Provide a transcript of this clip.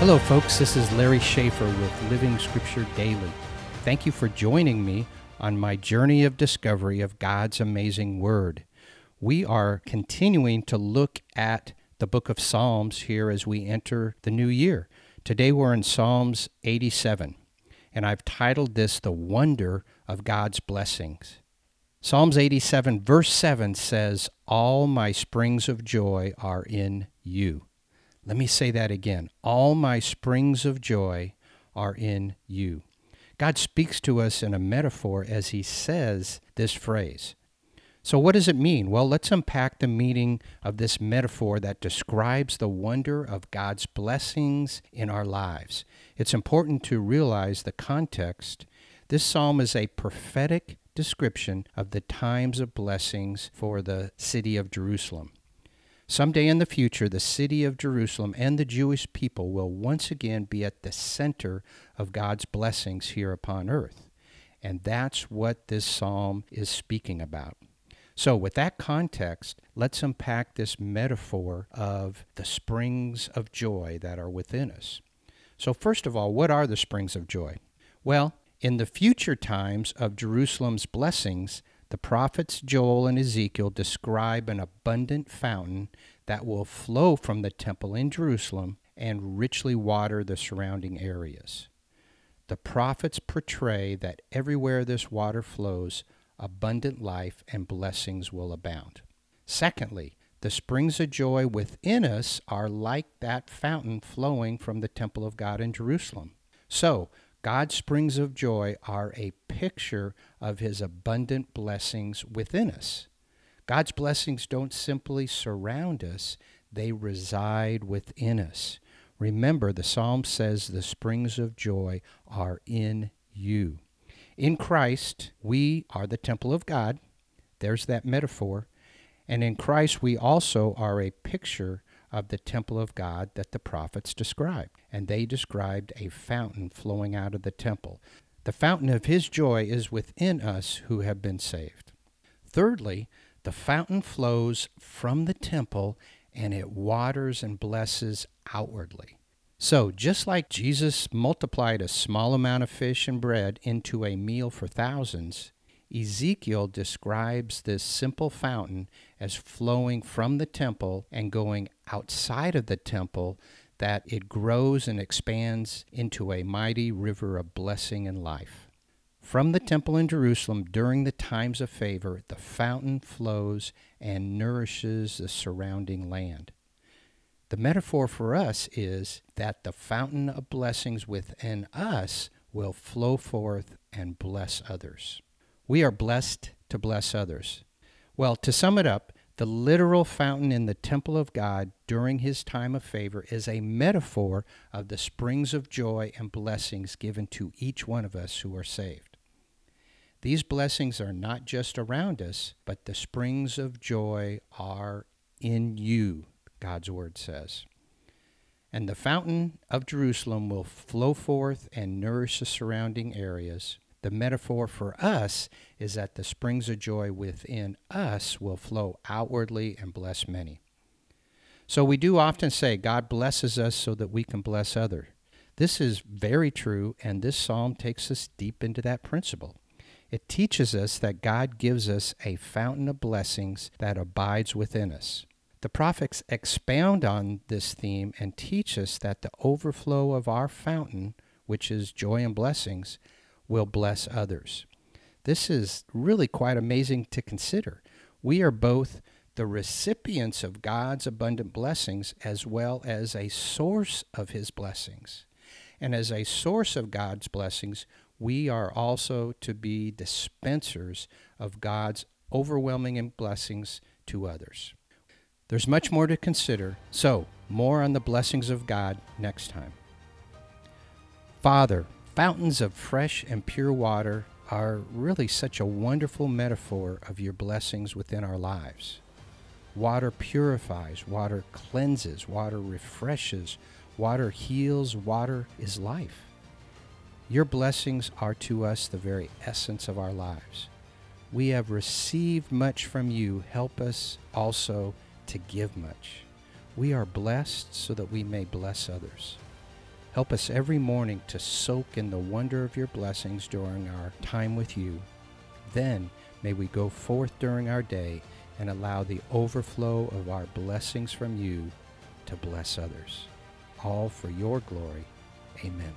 Hello, folks. This is Larry Schaefer with Living Scripture Daily. Thank you for joining me on my journey of discovery of God's amazing Word. We are continuing to look at the book of Psalms here as we enter the new year. Today we're in Psalms 87, and I've titled this The Wonder of God's Blessings. Psalms 87, verse 7 says, All my springs of joy are in you. Let me say that again. All my springs of joy are in you. God speaks to us in a metaphor as he says this phrase. So, what does it mean? Well, let's unpack the meaning of this metaphor that describes the wonder of God's blessings in our lives. It's important to realize the context. This psalm is a prophetic description of the times of blessings for the city of Jerusalem. Someday in the future, the city of Jerusalem and the Jewish people will once again be at the center of God's blessings here upon earth. And that's what this psalm is speaking about. So, with that context, let's unpack this metaphor of the springs of joy that are within us. So, first of all, what are the springs of joy? Well, in the future times of Jerusalem's blessings, the prophets Joel and Ezekiel describe an abundant fountain that will flow from the temple in Jerusalem and richly water the surrounding areas. The prophets portray that everywhere this water flows, abundant life and blessings will abound. Secondly, the springs of joy within us are like that fountain flowing from the temple of God in Jerusalem. So, God's springs of joy are a picture of his abundant blessings within us. God's blessings don't simply surround us, they reside within us. Remember, the psalm says the springs of joy are in you. In Christ, we are the temple of God. There's that metaphor. And in Christ, we also are a picture of the temple of God that the prophets described. And they described a fountain flowing out of the temple. The fountain of his joy is within us who have been saved. Thirdly, the fountain flows from the temple and it waters and blesses outwardly. So, just like Jesus multiplied a small amount of fish and bread into a meal for thousands, Ezekiel describes this simple fountain as flowing from the temple and going outside of the temple, that it grows and expands into a mighty river of blessing and life. From the temple in Jerusalem during the times of favor, the fountain flows and nourishes the surrounding land. The metaphor for us is that the fountain of blessings within us will flow forth and bless others. We are blessed to bless others. Well, to sum it up, the literal fountain in the temple of God during his time of favor is a metaphor of the springs of joy and blessings given to each one of us who are saved. These blessings are not just around us, but the springs of joy are in you, God's word says. And the fountain of Jerusalem will flow forth and nourish the surrounding areas the metaphor for us is that the springs of joy within us will flow outwardly and bless many. So we do often say God blesses us so that we can bless others. This is very true, and this psalm takes us deep into that principle. It teaches us that God gives us a fountain of blessings that abides within us. The prophets expound on this theme and teach us that the overflow of our fountain, which is joy and blessings, will bless others. This is really quite amazing to consider. We are both the recipients of God's abundant blessings as well as a source of His blessings. And as a source of God's blessings, we are also to be dispensers of God's overwhelming blessings to others. There's much more to consider, so more on the blessings of God next time. Father, Fountains of fresh and pure water are really such a wonderful metaphor of your blessings within our lives. Water purifies, water cleanses, water refreshes, water heals, water is life. Your blessings are to us the very essence of our lives. We have received much from you. Help us also to give much. We are blessed so that we may bless others. Help us every morning to soak in the wonder of your blessings during our time with you. Then may we go forth during our day and allow the overflow of our blessings from you to bless others. All for your glory. Amen.